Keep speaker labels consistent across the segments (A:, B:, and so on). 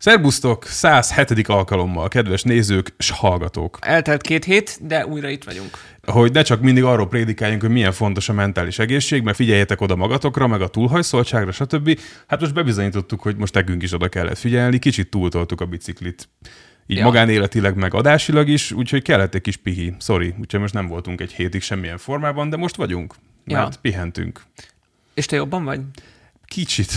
A: Szerbusztok 107. alkalommal, kedves nézők és hallgatók.
B: Eltelt két hét, de újra itt vagyunk.
A: Hogy ne csak mindig arról prédikáljunk, hogy milyen fontos a mentális egészség, mert figyeljetek oda magatokra, meg a túlhajszoltságra, stb. Hát most bebizonyítottuk, hogy most nekünk is oda kellett figyelni, kicsit túltoltuk a biciklit. Így ja. magánéletileg, meg adásilag is, úgyhogy kellett egy kis pihi. Sorry, úgyhogy most nem voltunk egy hétig semmilyen formában, de most vagyunk, mert ja. pihentünk.
B: És te jobban vagy?
A: Kicsit.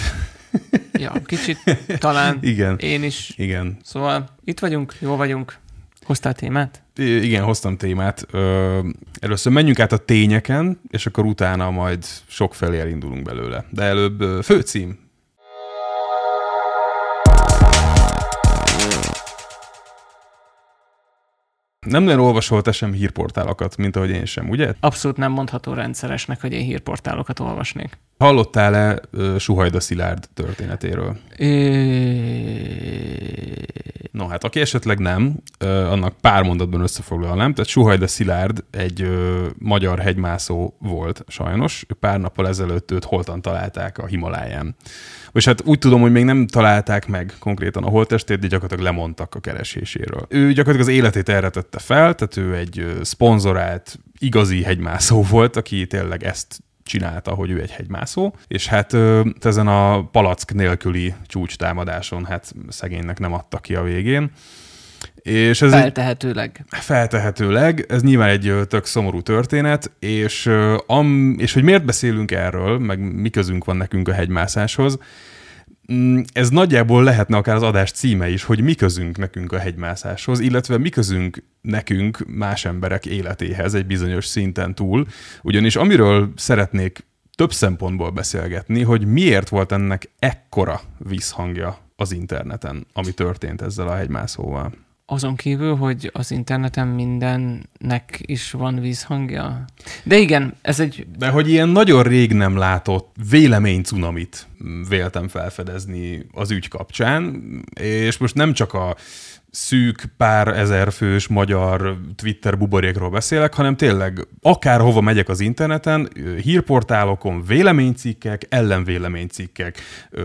B: Ja, kicsit talán.
A: Igen.
B: Én is.
A: Igen.
B: Szóval itt vagyunk, jó vagyunk. Hoztál témát?
A: Igen, hoztam témát. Először menjünk át a tényeken, és akkor utána majd sok felé elindulunk belőle. De előbb főcím. Nem nagyon olvasol te sem hírportálokat, mint ahogy én sem, ugye?
B: Abszolút nem mondható rendszeresnek, hogy én hírportálokat olvasnék.
A: Hallottál-e uh, Suhajda Szilárd történetéről?
B: É...
A: No, hát aki esetleg nem, uh, annak pár mondatban összefoglalnám. Tehát Suhajda Szilárd egy uh, magyar hegymászó volt sajnos. Pár nappal ezelőtt őt holtan találták a Himaláján. És hát úgy tudom, hogy még nem találták meg konkrétan a holttestét, de gyakorlatilag lemondtak a kereséséről. Ő gyakorlatilag az életét erre tette fel, tehát ő egy szponzorált, igazi hegymászó volt, aki tényleg ezt csinálta, hogy ő egy hegymászó, és hát ezen a palack nélküli csúcstámadáson hát szegénynek nem adta ki a végén.
B: És ez feltehetőleg.
A: Egy, feltehetőleg. Ez nyilván egy tök szomorú történet, és, am, és hogy miért beszélünk erről, meg mi közünk van nekünk a hegymászáshoz, ez nagyjából lehetne akár az adás címe is, hogy mi közünk nekünk a hegymászáshoz, illetve mi közünk nekünk más emberek életéhez egy bizonyos szinten túl. Ugyanis amiről szeretnék több szempontból beszélgetni, hogy miért volt ennek ekkora visszhangja az interneten, ami történt ezzel a hegymászóval.
B: Azon kívül, hogy az interneten mindennek is van vízhangja. De igen, ez egy...
A: De hogy ilyen nagyon rég nem látott vélemény cunamit véltem felfedezni az ügy kapcsán, és most nem csak a szűk, pár ezer fős magyar Twitter buborékról beszélek, hanem tényleg akárhova megyek az interneten, hírportálokon véleménycikkek, ellenvéleménycikkek.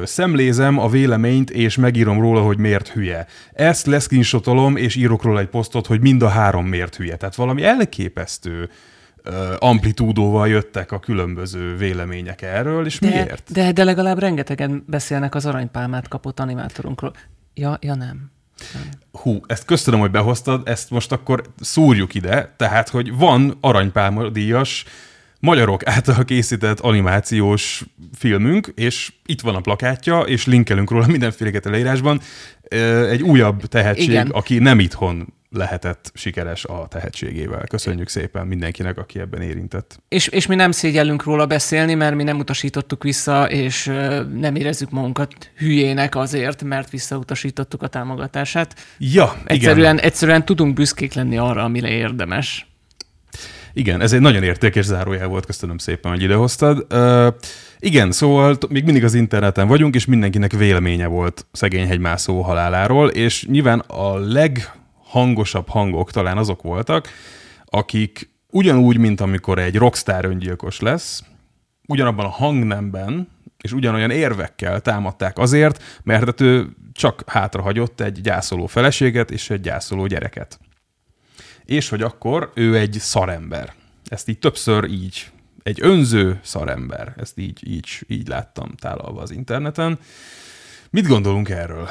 A: Szemlézem a véleményt, és megírom róla, hogy miért hülye. Ezt leszkinsotolom, és írok róla egy posztot, hogy mind a három miért hülye. Tehát valami elképesztő amplitúdóval jöttek a különböző vélemények erről, és
B: de,
A: miért?
B: De, de legalább rengetegen beszélnek az aranypálmát kapott animátorunkról. Ja, ja nem.
A: Hú, ezt köszönöm, hogy behoztad, ezt most akkor szúrjuk ide, tehát, hogy van aranypálma díjas magyarok által készített animációs filmünk, és itt van a plakátja, és linkelünk róla mindenféle leírásban. Egy újabb tehetség, Igen. aki nem itthon lehetett sikeres a tehetségével. Köszönjük szépen mindenkinek, aki ebben érintett.
B: És, és mi nem szégyellünk róla beszélni, mert mi nem utasítottuk vissza, és nem érezzük magunkat hülyének azért, mert visszautasítottuk a támogatását.
A: Ja,
B: egyszerűen,
A: igen.
B: Egyszerűen tudunk büszkék lenni arra, amire érdemes.
A: Igen, ez egy nagyon értékes zárójel volt, köszönöm szépen, hogy idehoztad. Uh, igen, szóval még mindig az interneten vagyunk, és mindenkinek véleménye volt szegény hegymászó haláláról, és nyilván a leg hangosabb hangok talán azok voltak, akik ugyanúgy, mint amikor egy rockstar öngyilkos lesz, ugyanabban a hangnemben és ugyanolyan érvekkel támadták azért, mert ő csak hátrahagyott egy gyászoló feleséget és egy gyászoló gyereket. És hogy akkor ő egy szarember. Ezt így többször így, egy önző szarember. Ezt így, így, így láttam tálalva az interneten. Mit gondolunk erről?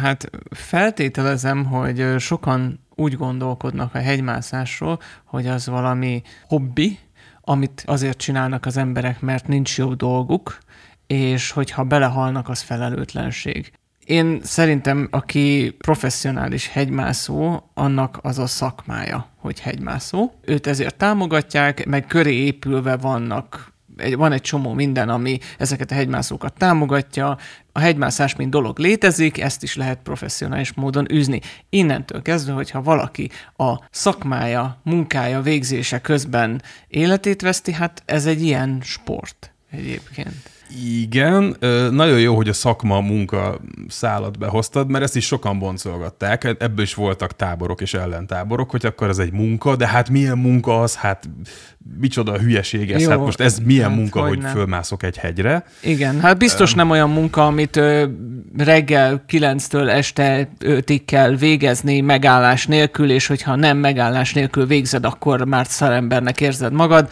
B: Hát feltételezem, hogy sokan úgy gondolkodnak a hegymászásról, hogy az valami hobbi, amit azért csinálnak az emberek, mert nincs jobb dolguk, és hogyha belehalnak, az felelőtlenség. Én szerintem, aki professzionális hegymászó, annak az a szakmája, hogy hegymászó. Őt ezért támogatják, meg köré épülve vannak egy, van egy csomó minden, ami ezeket a hegymászókat támogatja. A hegymászás, mint dolog létezik, ezt is lehet professzionális módon űzni. Innentől kezdve, hogyha valaki a szakmája, munkája, végzése közben életét veszti, hát ez egy ilyen sport egyébként.
A: Igen, nagyon jó, hogy a szakma munka szállat behoztad, mert ezt is sokan boncolgatták. Ebből is voltak táborok és ellentáborok, hogy akkor ez egy munka, de hát milyen munka az, hát micsoda hülyeség ez, jó, hát most ez milyen hát, munka, hogy, hogy fölmászok egy hegyre.
B: Igen, hát biztos um, nem olyan munka, amit ö, reggel 9-től este 5-ig kell végezni megállás nélkül, és hogyha nem megállás nélkül végzed, akkor már szarembernek érzed magad.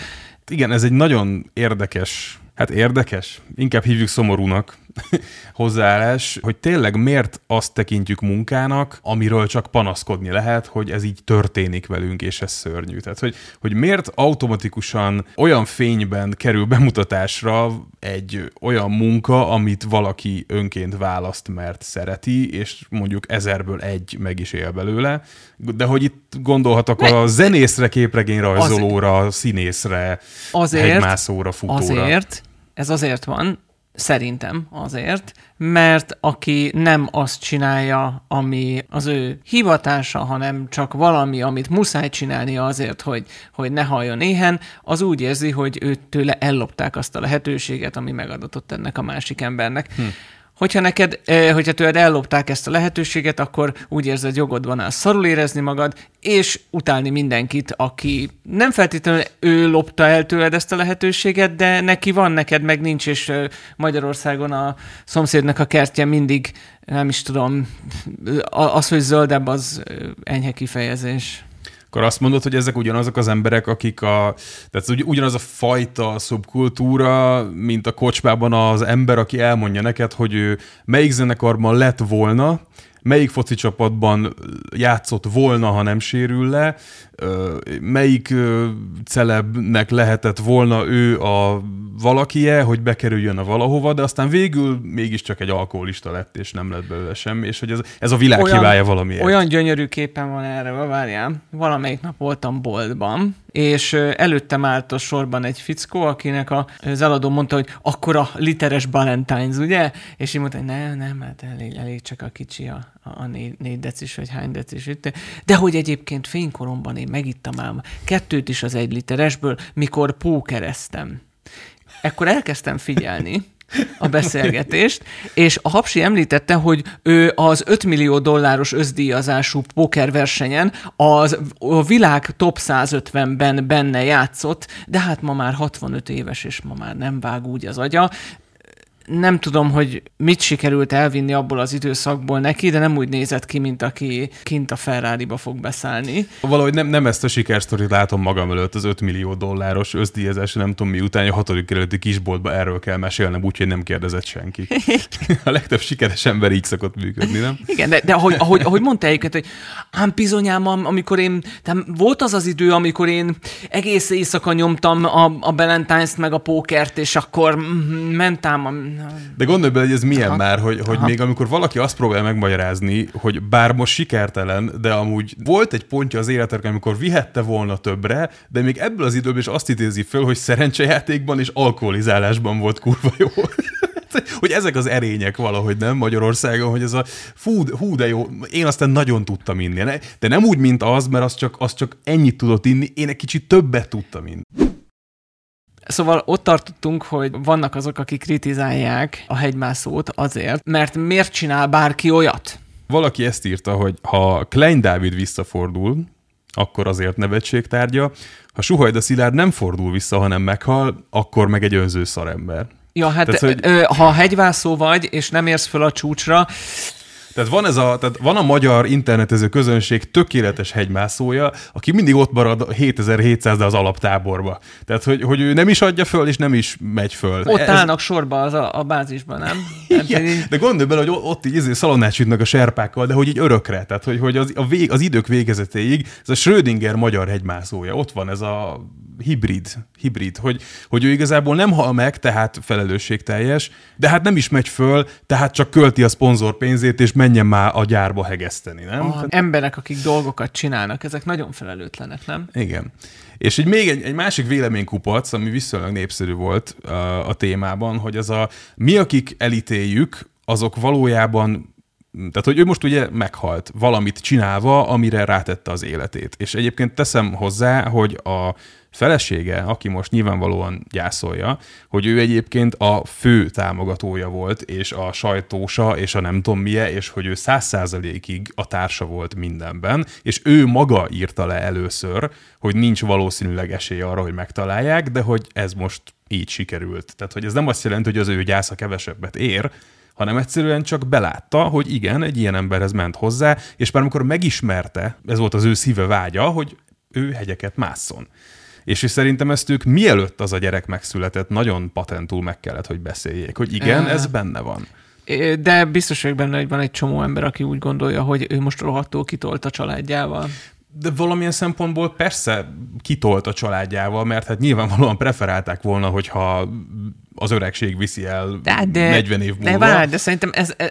A: Igen, ez egy nagyon érdekes hát érdekes, inkább hívjuk szomorúnak hozzáállás, hogy tényleg miért azt tekintjük munkának, amiről csak panaszkodni lehet, hogy ez így történik velünk, és ez szörnyű. Tehát, hogy, hogy miért automatikusan olyan fényben kerül bemutatásra egy olyan munka, amit valaki önként választ, mert szereti, és mondjuk ezerből egy meg is él belőle, de hogy itt gondolhatok a zenészre, képregényrajzolóra, színészre, azért, hegymászóra, futóra.
B: Azért, ez azért van, Szerintem azért, mert aki nem azt csinálja, ami az ő hivatása, hanem csak valami, amit muszáj csinálnia azért, hogy, hogy ne halljon éhen, az úgy érzi, hogy őt tőle ellopták azt a lehetőséget, ami megadatott ennek a másik embernek. Hm. Hogyha neked, hogyha tőled ellopták ezt a lehetőséget, akkor úgy érzed, jogod van el szarul érezni magad, és utálni mindenkit, aki nem feltétlenül ő lopta el tőled ezt a lehetőséget, de neki van, neked meg nincs, és Magyarországon a szomszédnak a kertje mindig, nem is tudom, az, hogy zöldebb, az enyhe kifejezés
A: akkor azt mondod, hogy ezek ugyanazok az emberek, akik a, tehát ugyanaz a fajta szubkultúra, mint a kocsmában az ember, aki elmondja neked, hogy ő melyik zenekarban lett volna, melyik foci csapatban játszott volna, ha nem sérül le, melyik celebnek lehetett volna ő a valakie, hogy bekerüljön a valahova, de aztán végül mégiscsak egy alkoholista lett, és nem lett belőle semmi, és hogy ez, ez a világ olyan, hibája valamiért.
B: Olyan gyönyörű képen van erre, várjál. Valamelyik nap voltam boltban, és előttem állt a sorban egy fickó, akinek az eladó mondta, hogy akkor a literes Valentine's, ugye? És én mondta, hogy nem, nem, hát elég, elég csak a kicsi, a, a négy, négy decis, vagy hány decis. De hogy egyébként fénykoromban én megittam ám kettőt is az egy literesből, mikor pókereztem. Ekkor elkezdtem figyelni, a beszélgetést, és a Hapsi említette, hogy ő az 5 millió dolláros özdíjazású pokerversenyen az, a világ top 150-ben benne játszott, de hát ma már 65 éves, és ma már nem vág úgy az agya nem tudom, hogy mit sikerült elvinni abból az időszakból neki, de nem úgy nézett ki, mint aki kint a ferrari fog beszállni.
A: Valahogy nem, nem ezt a sikersztorit látom magam előtt, az 5 millió dolláros összdíjazás, nem tudom mi után, a hatodik kerületi kisboltba erről kell mesélnem, úgyhogy nem kérdezett senki. a legtöbb sikeres ember így szokott működni, nem?
B: Igen, de, de ahogy, ahogy, ahogy mondta egyébként, hogy ám bizonyám, amikor én, tehát volt az az idő, amikor én egész éjszaka nyomtam a, a Valentine's-t meg a pókert, és akkor mentám a
A: de gondolj bele, hogy ez milyen Aha. már, hogy, hogy még amikor valaki azt próbál megmagyarázni, hogy bár most sikertelen, de amúgy volt egy pontja az életek, amikor vihette volna többre, de még ebből az időből is azt idézi föl, hogy szerencsejátékban és alkoholizálásban volt kurva jó. hogy ezek az erények valahogy nem Magyarországon, hogy ez a fú, hú, de jó, én aztán nagyon tudtam inni. De nem úgy, mint az, mert az csak, az csak ennyit tudott inni, én egy kicsit többet tudtam inni.
B: Szóval ott tartottunk, hogy vannak azok, akik kritizálják a hegymászót azért, mert miért csinál bárki olyat?
A: Valaki ezt írta, hogy ha Klein Dávid visszafordul, akkor azért nevetségtárgya. Ha Suhajda Szilárd nem fordul vissza, hanem meghal, akkor meg egy önző szarember.
B: Ja, hát Tehát, hogy... ha hegyvászó vagy, és nem érsz föl a csúcsra,
A: tehát van, ez a, tehát van a magyar internetező közönség tökéletes hegymászója, aki mindig ott marad 7700 az alaptáborba. Tehát, hogy, hogy ő nem is adja föl, és nem is megy föl.
B: Ott ez... állnak sorba az a, a bázisban, nem?
A: Igen, így... De gondolj bele, hogy ott így izé szalonácsütnek a serpákkal, de hogy így örökre. Tehát, hogy, hogy az, a vég, az idők végezetéig ez a Schrödinger magyar hegymászója. Ott van ez a hibrid, hibrid hogy, hogy ő igazából nem hal meg, tehát felelősségteljes, de hát nem is megy föl, tehát csak költi a szponzor pénzét, és menjen már a gyárba hegeszteni, nem? A
B: emberek, akik dolgokat csinálnak, ezek nagyon felelőtlenek, nem?
A: Igen. És egy, még egy, egy másik véleménykupac, ami viszonylag népszerű volt a, a témában, hogy az a mi, akik elítéljük, azok valójában tehát, hogy ő most ugye meghalt valamit csinálva, amire rátette az életét. És egyébként teszem hozzá, hogy a felesége, aki most nyilvánvalóan gyászolja, hogy ő egyébként a fő támogatója volt, és a sajtósa, és a nem tudom milyen, és hogy ő száz százalékig a társa volt mindenben, és ő maga írta le először, hogy nincs valószínűleg esély arra, hogy megtalálják, de hogy ez most így sikerült. Tehát, hogy ez nem azt jelenti, hogy az ő gyásza kevesebbet ér, hanem egyszerűen csak belátta, hogy igen, egy ilyen emberhez ment hozzá, és már amikor megismerte, ez volt az ő szíve vágya, hogy ő hegyeket másszon. És, és szerintem ezt ők mielőtt az a gyerek megszületett, nagyon patentul meg kellett, hogy beszéljék, hogy igen, ez benne van.
B: De biztos vagyok benne, hogy van egy csomó ember, aki úgy gondolja, hogy ő most rohadtul kitolt a családjával.
A: De valamilyen szempontból persze kitolt a családjával, mert hát nyilvánvalóan preferálták volna, hogyha az öregség viszi el de, de, 40 év múlva.
B: De várj, de szerintem ez, ez,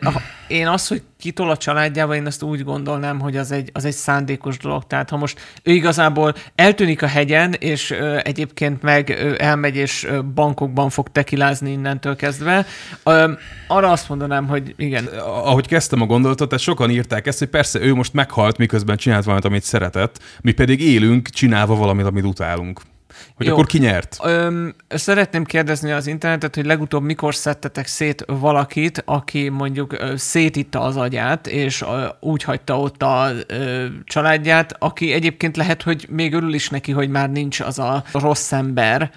B: én az, hogy kitol a családjával, én ezt úgy gondolnám, hogy az egy, az egy szándékos dolog. Tehát ha most ő igazából eltűnik a hegyen, és ö, egyébként meg ö, elmegy, és ö, bankokban fog tekilázni innentől kezdve, ö, arra azt mondanám, hogy igen.
A: Ahogy kezdtem a gondolatot, tehát sokan írták ezt, hogy persze ő most meghalt, miközben csinált valamit, amit szeretett, mi pedig élünk, csinálva valamit, amit utálunk. Hogy Jó. akkor ki nyert?
B: Öm, szeretném kérdezni az internetet, hogy legutóbb mikor szedtetek szét valakit, aki mondjuk szétitta az agyát, és úgy hagyta ott a családját, aki egyébként lehet, hogy még örül is neki, hogy már nincs az a rossz ember,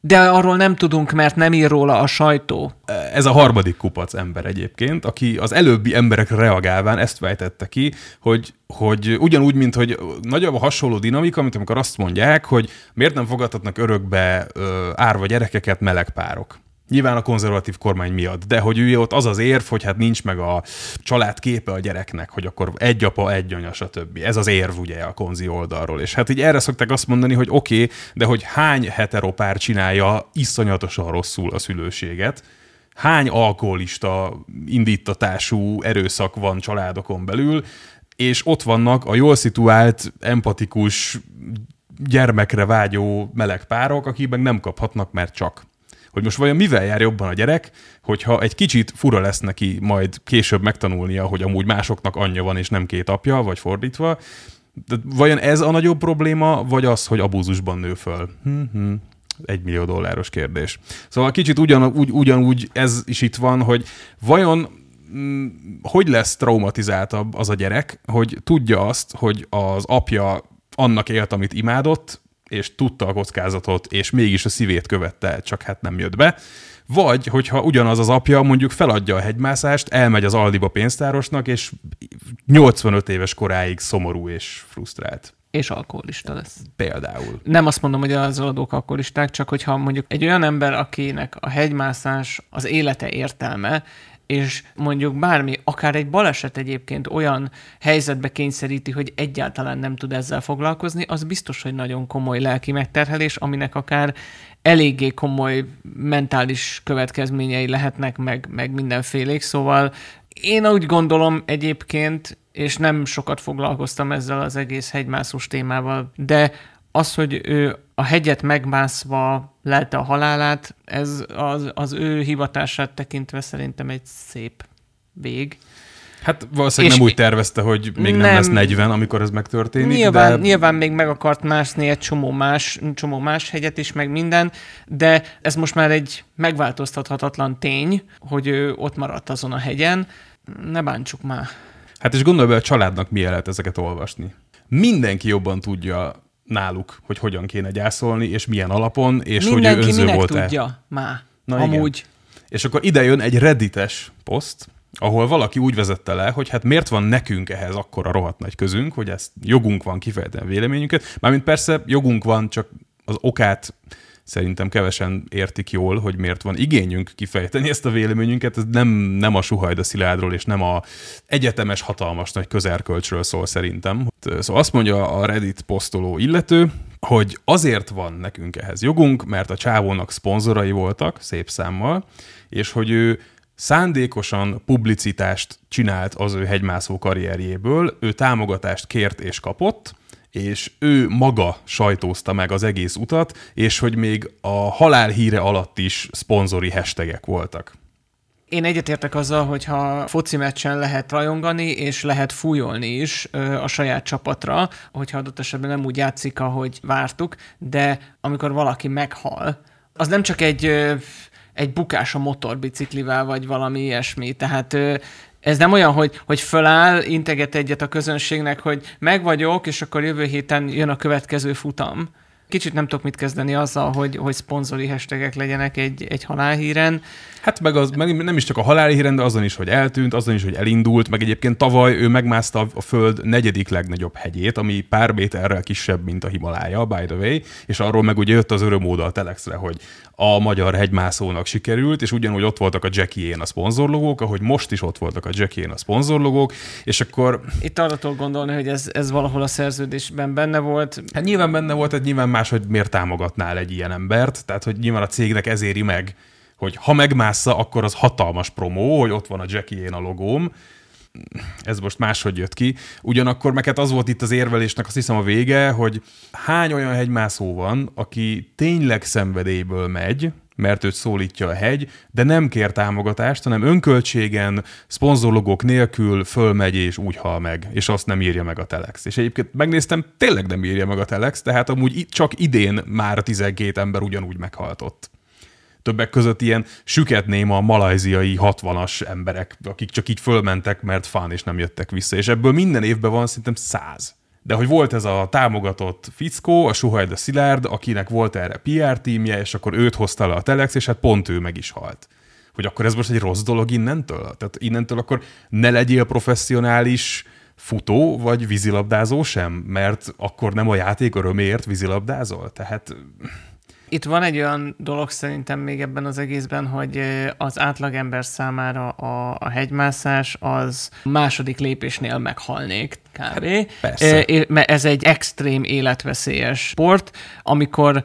B: de arról nem tudunk, mert nem ír róla a sajtó.
A: Ez a harmadik kupac ember egyébként, aki az előbbi emberek reagálván ezt fejtette ki, hogy, hogy ugyanúgy, mint hogy nagyobb a hasonló dinamika, mint amikor azt mondják, hogy miért nem fogadhatnak örökbe ö, árva gyerekeket meleg párok. Nyilván a konzervatív kormány miatt, de hogy ő ott az az érv, hogy hát nincs meg a család képe a gyereknek, hogy akkor egy apa, egy anya, stb. Ez az érv ugye a konzi oldalról. És hát így erre szokták azt mondani, hogy oké, okay, de hogy hány heteropár csinálja iszonyatosan rosszul a szülőséget, hány alkoholista indítatású erőszak van családokon belül, és ott vannak a jól szituált, empatikus, gyermekre vágyó meleg párok, akik meg nem kaphatnak, mert csak hogy most vajon mivel jár jobban a gyerek, hogyha egy kicsit fura lesz neki majd később megtanulnia, hogy amúgy másoknak anyja van és nem két apja, vagy fordítva, de vajon ez a nagyobb probléma, vagy az, hogy abúzusban nő föl? Hm-hm. Egy millió dolláros kérdés. Szóval kicsit ugyanúgy, ugyanúgy ez is itt van, hogy vajon mm, hogy lesz traumatizáltabb az a gyerek, hogy tudja azt, hogy az apja annak élt, amit imádott, és tudta a kockázatot, és mégis a szívét követte, csak hát nem jött be. Vagy, hogyha ugyanaz az apja mondjuk feladja a hegymászást, elmegy az Aldiba pénztárosnak, és 85 éves koráig szomorú és frusztrált.
B: És alkoholista lesz.
A: Például.
B: Nem azt mondom, hogy az adók alkoholisták, csak hogyha mondjuk egy olyan ember, akinek a hegymászás az élete értelme, és mondjuk bármi, akár egy baleset egyébként olyan helyzetbe kényszeríti, hogy egyáltalán nem tud ezzel foglalkozni, az biztos, hogy nagyon komoly lelki megterhelés, aminek akár eléggé komoly mentális következményei lehetnek, meg, meg mindenfélék, szóval én úgy gondolom egyébként, és nem sokat foglalkoztam ezzel az egész hegymászós témával, de az, hogy ő a hegyet megmászva lelte a halálát, ez az, az ő hivatását tekintve szerintem egy szép vég.
A: Hát valószínűleg és nem úgy tervezte, hogy még nem, nem lesz 40, amikor ez megtörténik.
B: Nyilván, de... nyilván még meg akart mászni egy csomó más, csomó más hegyet is, meg minden, de ez most már egy megváltoztathatatlan tény, hogy ő ott maradt azon a hegyen. Ne bántsuk már.
A: Hát és gondolj be, a családnak milyen lehet ezeket olvasni. Mindenki jobban tudja náluk, hogy hogyan kéne gyászolni, és milyen alapon, és Mindenki hogy ő önző volt-e.
B: tudja már, Na, amúgy. Igen.
A: És akkor ide jön egy reddites poszt, ahol valaki úgy vezette le, hogy hát miért van nekünk ehhez akkor a rohadt nagy közünk, hogy ezt jogunk van kifejteni véleményünket. Mármint persze jogunk van, csak az okát szerintem kevesen értik jól, hogy miért van igényünk kifejteni ezt a véleményünket. Ez nem, nem a Suhajda Sziládról és nem a egyetemes hatalmas nagy közerkölcsről szól szerintem. Szóval azt mondja a Reddit posztoló illető, hogy azért van nekünk ehhez jogunk, mert a csávónak szponzorai voltak, szép számmal, és hogy ő szándékosan publicitást csinált az ő hegymászó karrierjéből, ő támogatást kért és kapott, és ő maga sajtózta meg az egész utat, és hogy még a halál híre alatt is szponzori hashtagek voltak.
B: Én egyetértek azzal, hogy ha foci meccsen lehet rajongani, és lehet fújolni is a saját csapatra, hogyha adott esetben nem úgy játszik, ahogy vártuk, de amikor valaki meghal, az nem csak egy, egy bukás a motorbiciklivel, vagy valami ilyesmi. Tehát ez nem olyan, hogy, hogy föláll, integet egyet a közönségnek, hogy meg vagyok, és akkor jövő héten jön a következő futam Kicsit nem tudok mit kezdeni azzal, hogy, hogy szponzori hashtagek legyenek egy, egy halálhíren.
A: Hát meg, az, meg nem is csak a halálhíren, de azon is, hogy eltűnt, azon is, hogy elindult, meg egyébként tavaly ő megmászta a Föld negyedik legnagyobb hegyét, ami pár méterrel kisebb, mint a Himalája, by the way, és arról meg ugye jött az örömóda a Telexre, hogy a magyar hegymászónak sikerült, és ugyanúgy ott voltak a Jackie a szponzorlogók, ahogy most is ott voltak a Jackie a szponzorlogók, és akkor...
B: Itt arra tudok gondolni, hogy ez, ez valahol a szerződésben benne volt.
A: Hát nyilván benne volt, egy nyilván más, hogy miért támogatnál egy ilyen embert, tehát hogy nyilván a cégnek ezéri meg, hogy ha megmásza, akkor az hatalmas promó, hogy ott van a Jackie a logóm, ez most máshogy jött ki. Ugyanakkor meg hát az volt itt az érvelésnek azt hiszem a vége, hogy hány olyan hegymászó van, aki tényleg szenvedélyből megy, mert őt szólítja a hegy, de nem kér támogatást, hanem önköltségen, szponzorlogok nélkül fölmegy és úgy hal meg, és azt nem írja meg a Telex. És egyébként megnéztem, tényleg nem írja meg a Telex, tehát amúgy csak idén már 12 ember ugyanúgy meghaltott. Többek között ilyen süketném a malajziai 60-as emberek, akik csak így fölmentek, mert fán és nem jöttek vissza. És ebből minden évben van szerintem száz. De hogy volt ez a támogatott fickó, a Suhajda Szilárd, akinek volt erre PR tímje, és akkor őt hozta le a Telex, és hát pont ő meg is halt. Hogy akkor ez most egy rossz dolog innentől? Tehát innentől akkor ne legyél professzionális futó vagy vízilabdázó sem, mert akkor nem a játék öröméért vízilabdázol. Tehát
B: itt van egy olyan dolog szerintem még ebben az egészben, hogy az átlagember számára a, a hegymászás az második lépésnél meghalnék kb. Hát,
A: persze.
B: Mert ez egy extrém életveszélyes sport, amikor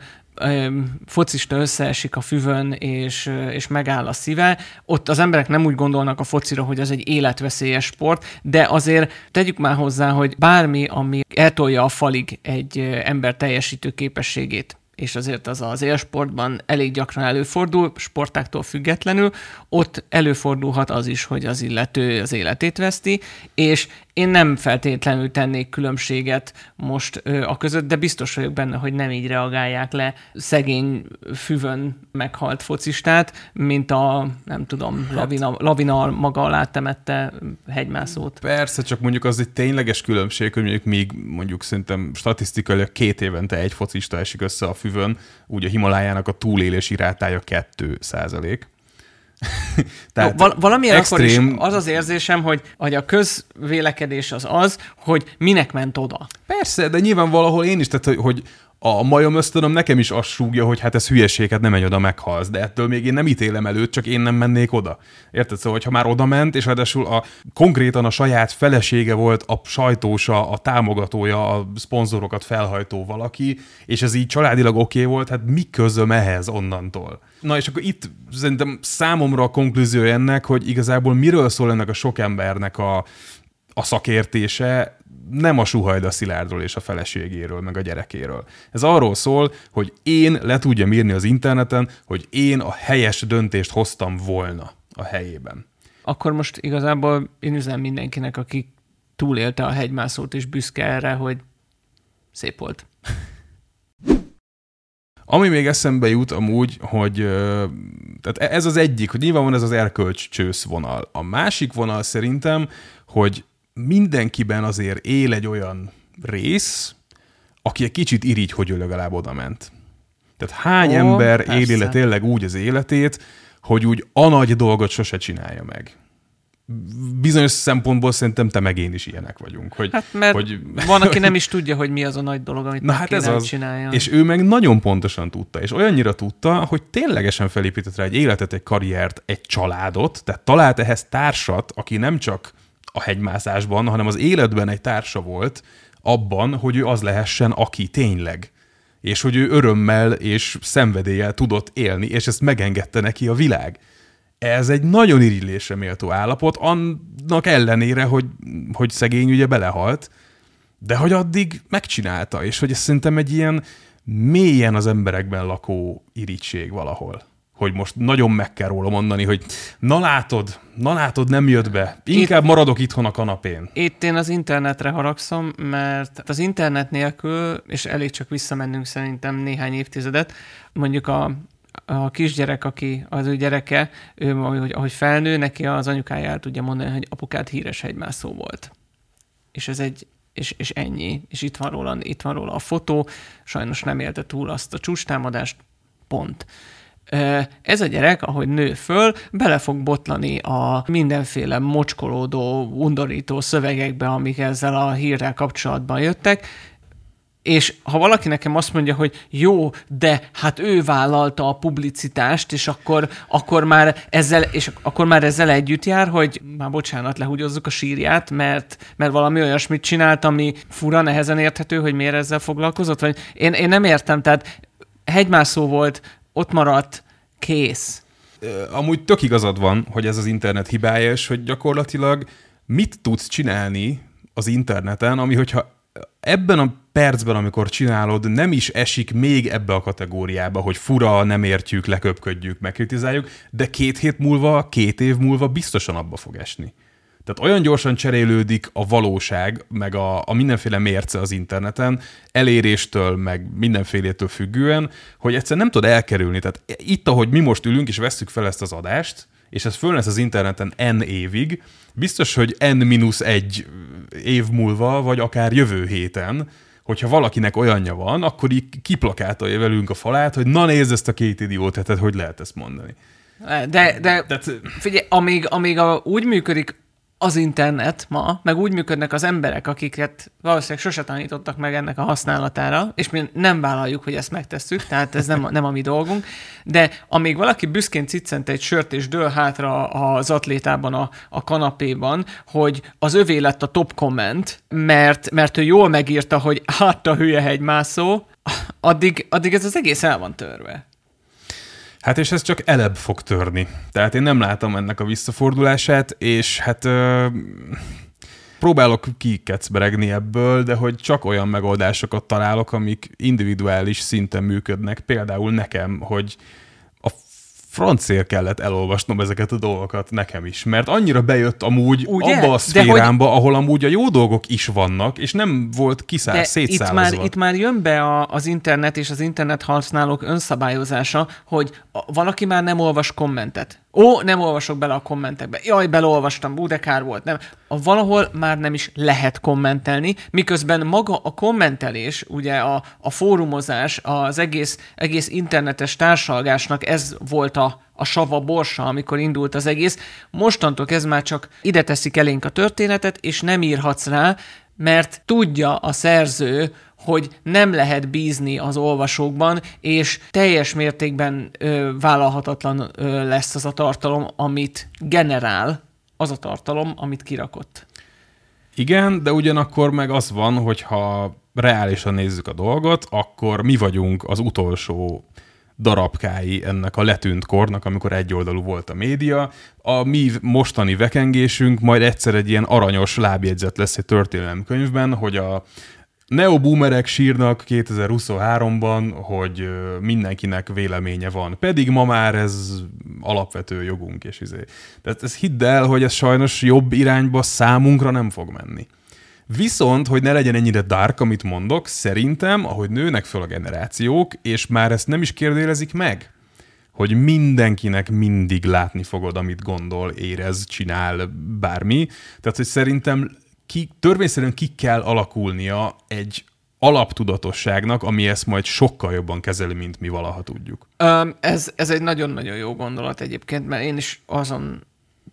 B: focista összeesik a füvön, és, és megáll a szíve. Ott az emberek nem úgy gondolnak a focira, hogy az egy életveszélyes sport, de azért tegyük már hozzá, hogy bármi, ami eltolja a falig egy ember teljesítő képességét, és azért az az élsportban elég gyakran előfordul, sportáktól függetlenül, ott előfordulhat az is, hogy az illető az életét veszti, és én nem feltétlenül tennék különbséget most a között, de biztos vagyok benne, hogy nem így reagálják le szegény füvön meghalt focistát, mint a, nem tudom, hát, lavina, lavina maga alá temette hegymászót.
A: Persze, csak mondjuk az egy tényleges különbség, hogy mondjuk még mondjuk szerintem statisztikailag két évente egy focista esik össze a füvön, úgy a Himalájának a túlélési rátája 2 százalék.
B: Tehát Jó, valamiért extrém... akkor is az az érzésem, hogy, hogy a közvélekedés az az, hogy minek ment oda.
A: Persze, de nyilván valahol én is, tehát hogy, hogy a majom ösztönöm nekem is azt súgja, hogy hát ez hülyeség, hát nem menj oda, meghalsz, de ettől még én nem ítélem előtt, csak én nem mennék oda. Érted? Szóval, ha már oda ment, és ráadásul a, konkrétan a saját felesége volt a sajtósa, a támogatója, a szponzorokat felhajtó valaki, és ez így családilag oké okay volt, hát mi közöm ehhez onnantól? Na és akkor itt szerintem számomra a konklúzió ennek, hogy igazából miről szól ennek a sok embernek a, a szakértése, nem a Suhajda Szilárdról és a feleségéről, meg a gyerekéről. Ez arról szól, hogy én le tudjam írni az interneten, hogy én a helyes döntést hoztam volna a helyében.
B: Akkor most igazából én üzenem mindenkinek, aki túlélte a hegymászót, és büszke erre, hogy szép volt.
A: Ami még eszembe jut amúgy, hogy tehát e- ez az egyik, hogy nyilván van ez az erkölcs csősz vonal. A másik vonal szerintem, hogy mindenkiben azért él egy olyan rész, aki egy kicsit irigy, hogy ő legalább oda ment. Tehát hány Ó, ember persze. éli le tényleg úgy az életét, hogy úgy a nagy dolgot sose csinálja meg bizonyos szempontból szerintem te meg én is ilyenek vagyunk. Hogy,
B: hát mert hogy, van, aki nem is tudja, hogy mi az a nagy dolog, amit Na hát ez az, csinálja.
A: És ő meg nagyon pontosan tudta, és olyannyira tudta, hogy ténylegesen felépített rá egy életet, egy karriert, egy családot, tehát talált ehhez társat, aki nem csak a hegymászásban, hanem az életben egy társa volt abban, hogy ő az lehessen, aki tényleg. És hogy ő örömmel és szenvedéllyel tudott élni, és ezt megengedte neki a világ ez egy nagyon irigylésre méltó állapot, annak ellenére, hogy, hogy szegény ugye belehalt, de hogy addig megcsinálta, és hogy ez szerintem egy ilyen mélyen az emberekben lakó irigység valahol hogy most nagyon meg kell róla mondani, hogy na látod, na látod, nem jött be. Inkább itt, maradok itthon a kanapén.
B: Itt én az internetre haragszom, mert az internet nélkül, és elég csak visszamennünk szerintem néhány évtizedet, mondjuk a, a kisgyerek, aki az ő gyereke, ő, ahogy, ahogy felnő, neki az anyukája el tudja mondani, hogy apukát híres hegymászó volt. És ez egy, és, és ennyi. És itt van, róla, itt van róla a fotó, sajnos nem élte túl azt a csústámadást, pont. Ez a gyerek, ahogy nő föl, bele fog botlani a mindenféle mocskolódó, undorító szövegekbe, amik ezzel a hírrel kapcsolatban jöttek, és ha valaki nekem azt mondja, hogy jó, de hát ő vállalta a publicitást, és akkor, akkor, már ezzel, és akkor már ezzel együtt jár, hogy már bocsánat, lehúgyozzuk a sírját, mert, mert valami olyasmit csinált, ami fura, nehezen érthető, hogy miért ezzel foglalkozott, vagy én, én nem értem, tehát hegymászó volt, ott maradt, kész.
A: Amúgy tök igazad van, hogy ez az internet hibája, és hogy gyakorlatilag mit tudsz csinálni az interneten, ami hogyha ebben a percben, amikor csinálod, nem is esik még ebbe a kategóriába, hogy fura, nem értjük, leköpködjük, megkritizáljuk, de két hét múlva, két év múlva biztosan abba fog esni. Tehát olyan gyorsan cserélődik a valóság, meg a, a mindenféle mérce az interneten, eléréstől, meg mindenfélétől függően, hogy egyszer nem tud elkerülni. Tehát itt, ahogy mi most ülünk és vesszük fel ezt az adást, és ez föl lesz az interneten n évig, biztos, hogy n-1 év múlva, vagy akár jövő héten, hogyha valakinek olyanja van, akkor így kiplakátolja velünk a falát, hogy na nézd ezt a két idiót, tehát hogy lehet ezt mondani.
B: De, de Tehát, figyelj, amíg, amíg a, úgy működik az internet ma, meg úgy működnek az emberek, akiket valószínűleg sose tanítottak meg ennek a használatára, és mi nem vállaljuk, hogy ezt megtesszük, tehát ez nem, nem a mi dolgunk, de amíg valaki büszkén ciccent egy sört és dől hátra az atlétában a, a kanapéban, hogy az övé lett a top komment, mert, mert ő jól megírta, hogy hát a hülye hegymászó, addig, addig ez az egész el van törve.
A: Hát és ez csak elebb fog törni. Tehát én nem látom ennek a visszafordulását, és hát ö, próbálok kikecberegni ebből, de hogy csak olyan megoldásokat találok, amik individuális szinten működnek. Például nekem, hogy francér kellett elolvasnom ezeket a dolgokat nekem is, mert annyira bejött amúgy Ugye? abba a szférámba, hogy... ahol amúgy a jó dolgok is vannak, és nem volt kiszár, szétszálazva.
B: Itt már, itt már jön be a, az internet és az internet használók önszabályozása, hogy valaki már nem olvas kommentet. Ó, nem olvasok bele a kommentekbe. Jaj, belolvastam, bú, de kár volt. Nem. A valahol már nem is lehet kommentelni, miközben maga a kommentelés, ugye a, a fórumozás, az egész, egész internetes társalgásnak ez volt a, a sava borsa, amikor indult az egész. Mostantól ez már csak ide teszik elénk a történetet, és nem írhatsz rá, mert tudja a szerző, hogy nem lehet bízni az olvasókban, és teljes mértékben ö, vállalhatatlan ö, lesz az a tartalom, amit generál, az a tartalom, amit kirakott.
A: Igen, de ugyanakkor meg az van, hogyha reálisan nézzük a dolgot, akkor mi vagyunk az utolsó darabkái ennek a letűnt kornak, amikor egyoldalú volt a média. A mi mostani vekengésünk majd egyszer egy ilyen aranyos lábjegyzet lesz egy történelemkönyvben, hogy a neoboomerek sírnak 2023-ban, hogy mindenkinek véleménye van. Pedig ma már ez alapvető jogunk, és izé. Tehát ez hidd el, hogy ez sajnos jobb irányba számunkra nem fog menni. Viszont, hogy ne legyen ennyire dark, amit mondok, szerintem, ahogy nőnek föl a generációk, és már ezt nem is kérdélezik meg, hogy mindenkinek mindig látni fogod, amit gondol, érez, csinál, bármi. Tehát, hogy szerintem ki, törvényszerűen ki kell alakulnia egy alaptudatosságnak, ami ezt majd sokkal jobban kezeli, mint mi valaha tudjuk.
B: Ez, ez egy nagyon-nagyon jó gondolat egyébként, mert én is azon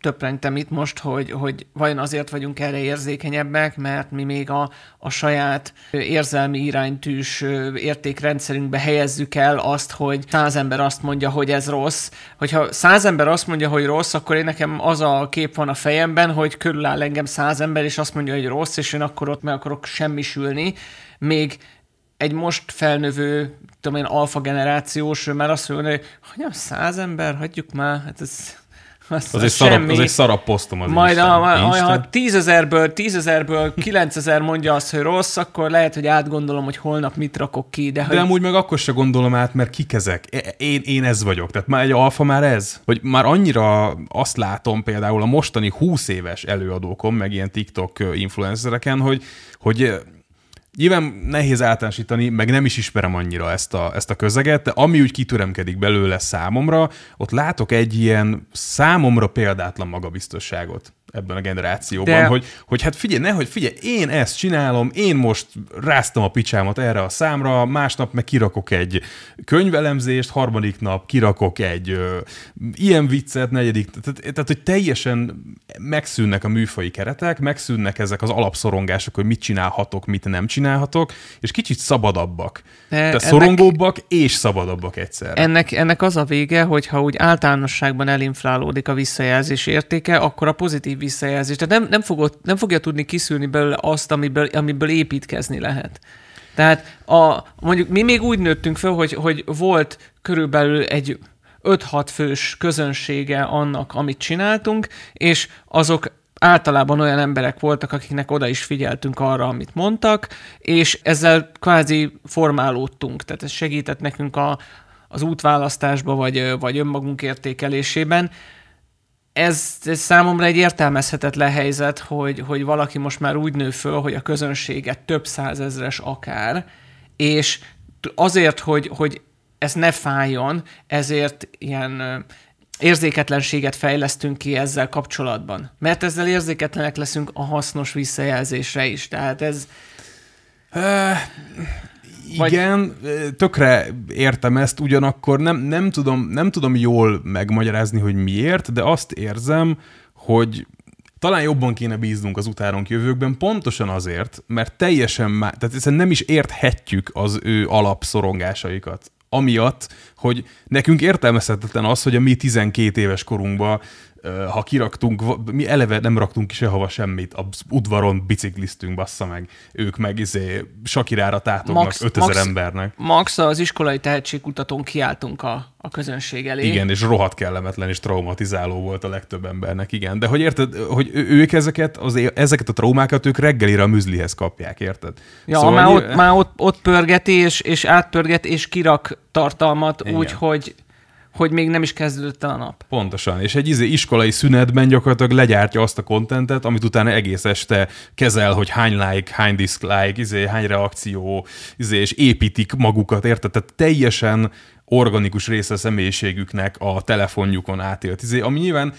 B: töprentem itt most, hogy, hogy vajon azért vagyunk erre érzékenyebbek, mert mi még a, a saját érzelmi iránytűs értékrendszerünkbe helyezzük el azt, hogy száz ember azt mondja, hogy ez rossz. Hogyha száz ember azt mondja, hogy rossz, akkor én nekem az a kép van a fejemben, hogy körüláll engem száz ember, és azt mondja, hogy rossz, és én akkor ott meg akarok semmisülni. Még egy most felnövő, tudom én, alfa generációs, mert azt mondja, hogy hogy száz ember, hagyjuk már, hát ez Az,
A: Az egy, szarabb, az egy szarabb posztom az
B: Majd
A: Instán.
B: a, a, ha tízezerből, tízezerből kilencezer mondja azt, hogy rossz, akkor lehet, hogy átgondolom, hogy holnap mit rakok ki, de,
A: De
B: hogy
A: amúgy meg akkor se gondolom át, mert kik ezek? Én, én ez vagyok. Tehát már egy alfa már ez? Hogy már annyira azt látom például a mostani 20 éves előadókon, meg ilyen TikTok influencereken, hogy, hogy Nyilván nehéz általánosítani, meg nem is ismerem annyira ezt a, ezt a közeget, de ami úgy kitüremkedik belőle számomra, ott látok egy ilyen számomra példátlan magabiztosságot ebben a generációban,
B: De-
A: hogy, hogy hát figyelj, nehogy figyelj, én ezt csinálom, én most ráztam a picsámat erre a számra, másnap meg kirakok egy könyvelemzést, harmadik nap kirakok egy ö, ilyen viccet, negyedik, tehát, tehát hogy teljesen megszűnnek a műfai keretek, megszűnnek ezek az alapszorongások, hogy mit csinálhatok, mit nem csinálhatok, és kicsit szabadabbak.
B: De
A: Tehát
B: ennek-
A: szorongóbbak és szabadabbak egyszerre.
B: ennek, ennek az a vége, hogy ha úgy általánosságban elinflálódik a visszajelzés értéke, akkor a pozitív visszajelzés. Tehát nem, nem, fogod, nem fogja tudni kiszűrni belőle azt, amiből, amiből építkezni lehet. Tehát a, mondjuk mi még úgy nőttünk föl, hogy, hogy volt körülbelül egy 5-6 fős közönsége annak, amit csináltunk, és azok általában olyan emberek voltak, akiknek oda is figyeltünk arra, amit mondtak, és ezzel kvázi formálódtunk. Tehát ez segített nekünk a, az útválasztásba, vagy, vagy önmagunk értékelésében. Ez, számomra egy értelmezhetetlen helyzet, hogy, hogy valaki most már úgy nő föl, hogy a közönsége több százezres akár, és azért, hogy, hogy ez ne fájjon, ezért ilyen érzéketlenséget fejlesztünk ki ezzel kapcsolatban. Mert ezzel érzéketlenek leszünk a hasznos visszajelzésre is. Tehát ez,
A: Igen, tökre értem ezt, ugyanakkor nem, nem, tudom, nem tudom jól megmagyarázni, hogy miért, de azt érzem, hogy talán jobban kéne bíznunk az utánunk jövőkben, pontosan azért, mert teljesen már, tehát egyszerűen nem is érthetjük az ő alapszorongásaikat. Amiatt, hogy nekünk értelmezhetetlen az, hogy a mi 12 éves korunkban ha kiraktunk, mi eleve nem raktunk ki sehova semmit, az udvaron bicikliztünk, bassza meg, ők meg izé Sakirára tátognak
B: Max-
A: 5000
B: max-
A: embernek.
B: max az iskolai tehetségkutatón kiálltunk a, a közönség elé.
A: Igen, és rohadt kellemetlen és traumatizáló volt a legtöbb embernek, igen. De hogy érted, hogy ők ezeket, az, ezeket a traumákat ők reggelire a műzlihez kapják, érted?
B: Ja, szóval már, ott, már ott, ott pörgeti, és, és átpörget, és kirak tartalmat
A: Igen.
B: úgy, hogy, hogy még nem is kezdődött el a nap.
A: Pontosan, és egy izé iskolai szünetben gyakorlatilag legyártja azt a kontentet, amit utána egész este kezel, hogy hány like, hány dislike, izé, hány reakció, izé, és építik magukat, érted? Tehát teljesen organikus része a személyiségüknek a telefonjukon átélt, izé, ami nyilván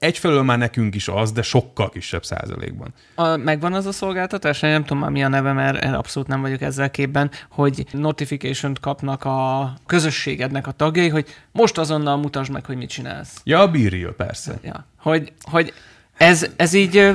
A: egyfelől már nekünk is az, de sokkal kisebb százalékban.
B: A, megvan az a szolgáltatás, nem tudom már mi a neve, mert én abszolút nem vagyok ezzel képben, hogy notification-t kapnak a közösségednek a tagjai, hogy most azonnal mutasd meg, hogy mit csinálsz.
A: Ja, a Be-Real, persze.
B: Ja. Hogy, hogy ez, ez így,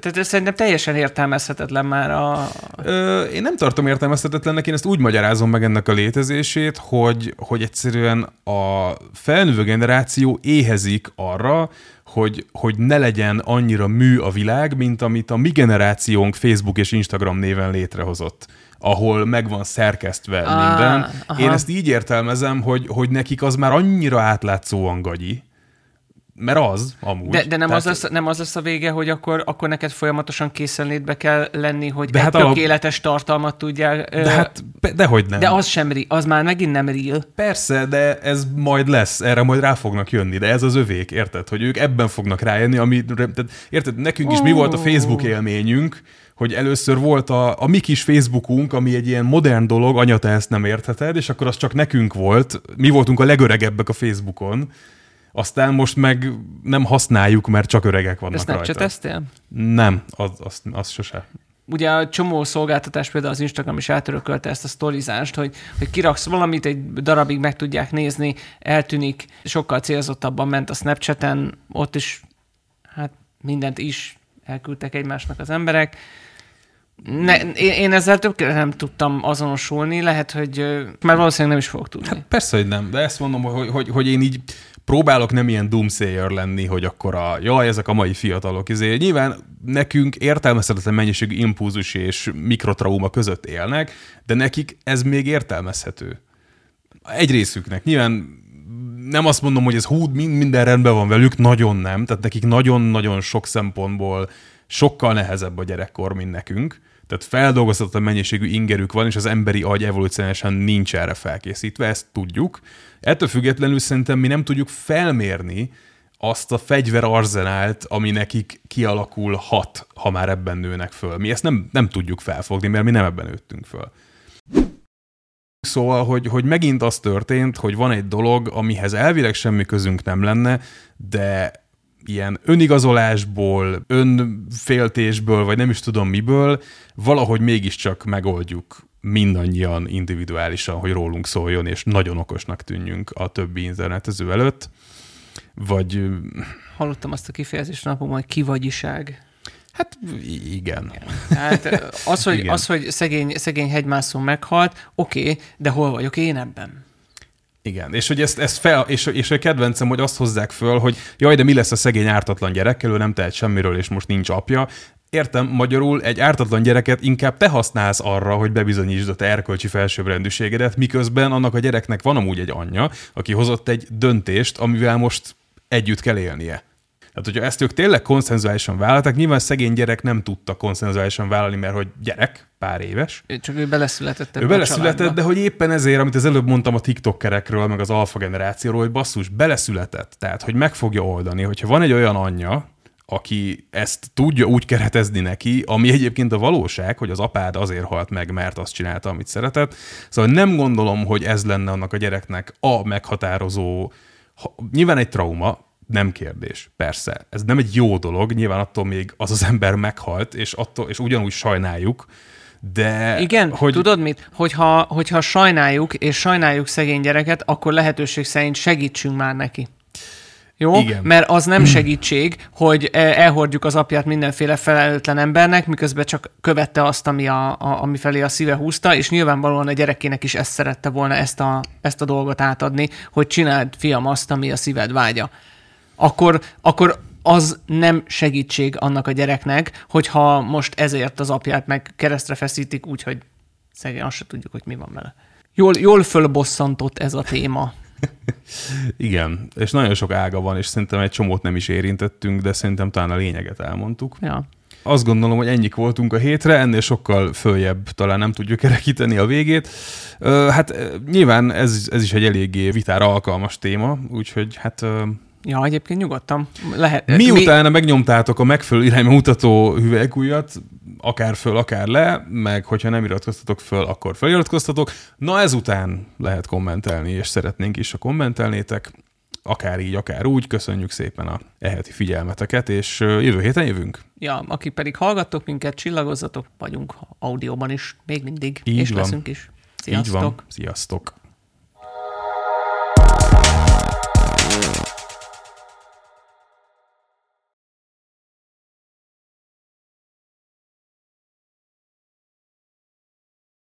B: tehát ez szerintem teljesen értelmezhetetlen már a...
A: Ö, én nem tartom értelmezhetetlennek, én ezt úgy magyarázom meg ennek a létezését, hogy, hogy egyszerűen a felnövő generáció éhezik arra, hogy, hogy ne legyen annyira mű a világ, mint amit a mi generációnk Facebook és Instagram néven létrehozott ahol meg van szerkesztve
B: Á,
A: minden.
B: aha.
A: Én ezt így értelmezem, hogy, hogy nekik az már annyira átlátszóan gagyi, mert az, amúgy.
B: De, de nem,
A: Tehát-
B: az lesz, nem az lesz a vége, hogy akkor, akkor neked folyamatosan készenlétbe kell lenni, hogy
A: De hát
B: hát
A: alap-
B: tökéletes tartalmat tudjál. ö,
A: De hát, be- dehogy nem.
B: de az sem, az már megint nem real.
A: Persze, de ez majd lesz, erre majd rá fognak jönni, de ez az övék, érted? Hogy ők ebben fognak rájönni, ami, tehát, érted, nekünk is mi volt a Facebook élményünk, hogy először volt a, a mi kis Facebookunk, ami egy ilyen modern dolog, anya, te ezt nem értheted, és akkor az csak nekünk volt, mi voltunk a legöregebbek a Facebookon, aztán most meg nem használjuk, mert csak öregek vannak
B: Ezt
A: rajta.
B: Snapchat-eztél?
A: Nem, az, az, az sose.
B: Ugye a csomó szolgáltatás, például az Instagram is átörökölte ezt a sztorizást, hogy, hogy kiraksz valamit, egy darabig meg tudják nézni, eltűnik, sokkal célzottabban ment a Snapchaten, ott is hát mindent is elküldtek egymásnak az emberek. Ne, én, én ezzel többképpen nem tudtam azonosulni, lehet, hogy már valószínűleg nem is fogok tudni.
A: Hát persze, hogy nem, de ezt mondom, hogy, hogy, hogy én így próbálok nem ilyen doomsayer lenni, hogy akkor a, jaj, ezek a mai fiatalok. Izé, nyilván nekünk értelmezhetetlen mennyiségű impulzus és mikrotrauma között élnek, de nekik ez még értelmezhető. Egy részüknek. Nyilván nem azt mondom, hogy ez hú, minden rendben van velük, nagyon nem. Tehát nekik nagyon-nagyon sok szempontból sokkal nehezebb a gyerekkor, mint nekünk. Tehát feldolgozhatatlan mennyiségű ingerük van, és az emberi agy evolúciósan nincs erre felkészítve, ezt tudjuk. Ettől függetlenül szerintem mi nem tudjuk felmérni azt a fegyverarzenált, ami nekik kialakulhat, ha már ebben nőnek föl. Mi ezt nem, nem tudjuk felfogni, mert mi nem ebben nőttünk föl. Szóval, hogy, hogy megint az történt, hogy van egy dolog, amihez elvileg semmi közünk nem lenne, de ilyen önigazolásból, önféltésből, vagy nem is tudom miből, valahogy mégiscsak megoldjuk mindannyian individuálisan, hogy rólunk szóljon, és nagyon okosnak tűnjünk a többi internetező előtt. Vagy...
B: Hallottam azt a kifejezést napom, hogy kivagyiság.
A: Hát igen.
B: Tehát az, hogy, igen. az, hogy szegény, szegény hegymászó meghalt, oké, okay, de hol vagyok én ebben?
A: Igen, és hogy ezt, ezt fel, és, és a kedvencem, hogy azt hozzák föl, hogy jaj, de mi lesz a szegény ártatlan gyerekkel, ő nem tehet semmiről, és most nincs apja. Értem, magyarul egy ártatlan gyereket inkább te használsz arra, hogy bebizonyítsd a te erkölcsi felsőbbrendűségedet, miközben annak a gyereknek van amúgy egy anyja, aki hozott egy döntést, amivel most együtt kell élnie. Tehát, hogyha ezt ők tényleg konszenzuálisan vállalták, nyilván szegény gyerek nem tudta konszenzuálisan vállalni, mert hogy gyerek, pár éves.
B: Csak ő beleszületett.
A: Ő beleszületett, de hogy éppen ezért, amit az előbb mondtam a TikTokerekről, meg az alfa generációról, hogy basszus, beleszületett. Tehát, hogy meg fogja oldani, hogyha van egy olyan anyja, aki ezt tudja úgy keretezni neki, ami egyébként a valóság, hogy az apád azért halt meg, mert azt csinálta, amit szeretett. Szóval nem gondolom, hogy ez lenne annak a gyereknek a meghatározó, nyilván egy trauma, nem kérdés, persze. Ez nem egy jó dolog, nyilván attól még az az ember meghalt, és, attól, és ugyanúgy sajnáljuk, de...
B: Igen, hogy... tudod mit? Hogyha, hogyha sajnáljuk, és sajnáljuk szegény gyereket, akkor lehetőség szerint segítsünk már neki. Jó? Igen. Mert az nem segítség, hogy e, elhordjuk az apját mindenféle felelőtlen embernek, miközben csak követte azt, ami, a, a, ami felé a szíve húzta, és nyilvánvalóan a gyerekének is ezt szerette volna ezt a, ezt a dolgot átadni, hogy csináld, fiam, azt, ami a szíved vágya akkor, akkor az nem segítség annak a gyereknek, hogyha most ezért az apját meg keresztre feszítik, úgyhogy szegény, azt se tudjuk, hogy mi van vele. Jól, jól fölbosszantott ez a téma.
A: Igen, és nagyon sok ága van, és szerintem egy csomót nem is érintettünk, de szerintem talán a lényeget elmondtuk.
B: Ja.
A: Azt gondolom, hogy ennyik voltunk a hétre, ennél sokkal följebb talán nem tudjuk kerekíteni a végét. Hát nyilván ez, ez is egy eléggé vitára alkalmas téma, úgyhogy hát
B: Ja, egyébként nyugodtan. Lehet,
A: Miután mi... megnyomtátok a megfelelő irányba mutató hüvelykújat, akár föl, akár le, meg hogyha nem iratkoztatok föl, akkor feliratkoztatok. Na ezután lehet kommentelni, és szeretnénk is, ha kommentelnétek, akár így, akár úgy. Köszönjük szépen a eheti figyelmeteket, és jövő héten jövünk.
B: Ja, aki pedig hallgattok minket, csillagozzatok, vagyunk audióban is, még mindig,
A: így
B: és
A: van.
B: leszünk is. Sziasztok!
A: Így van. Sziasztok!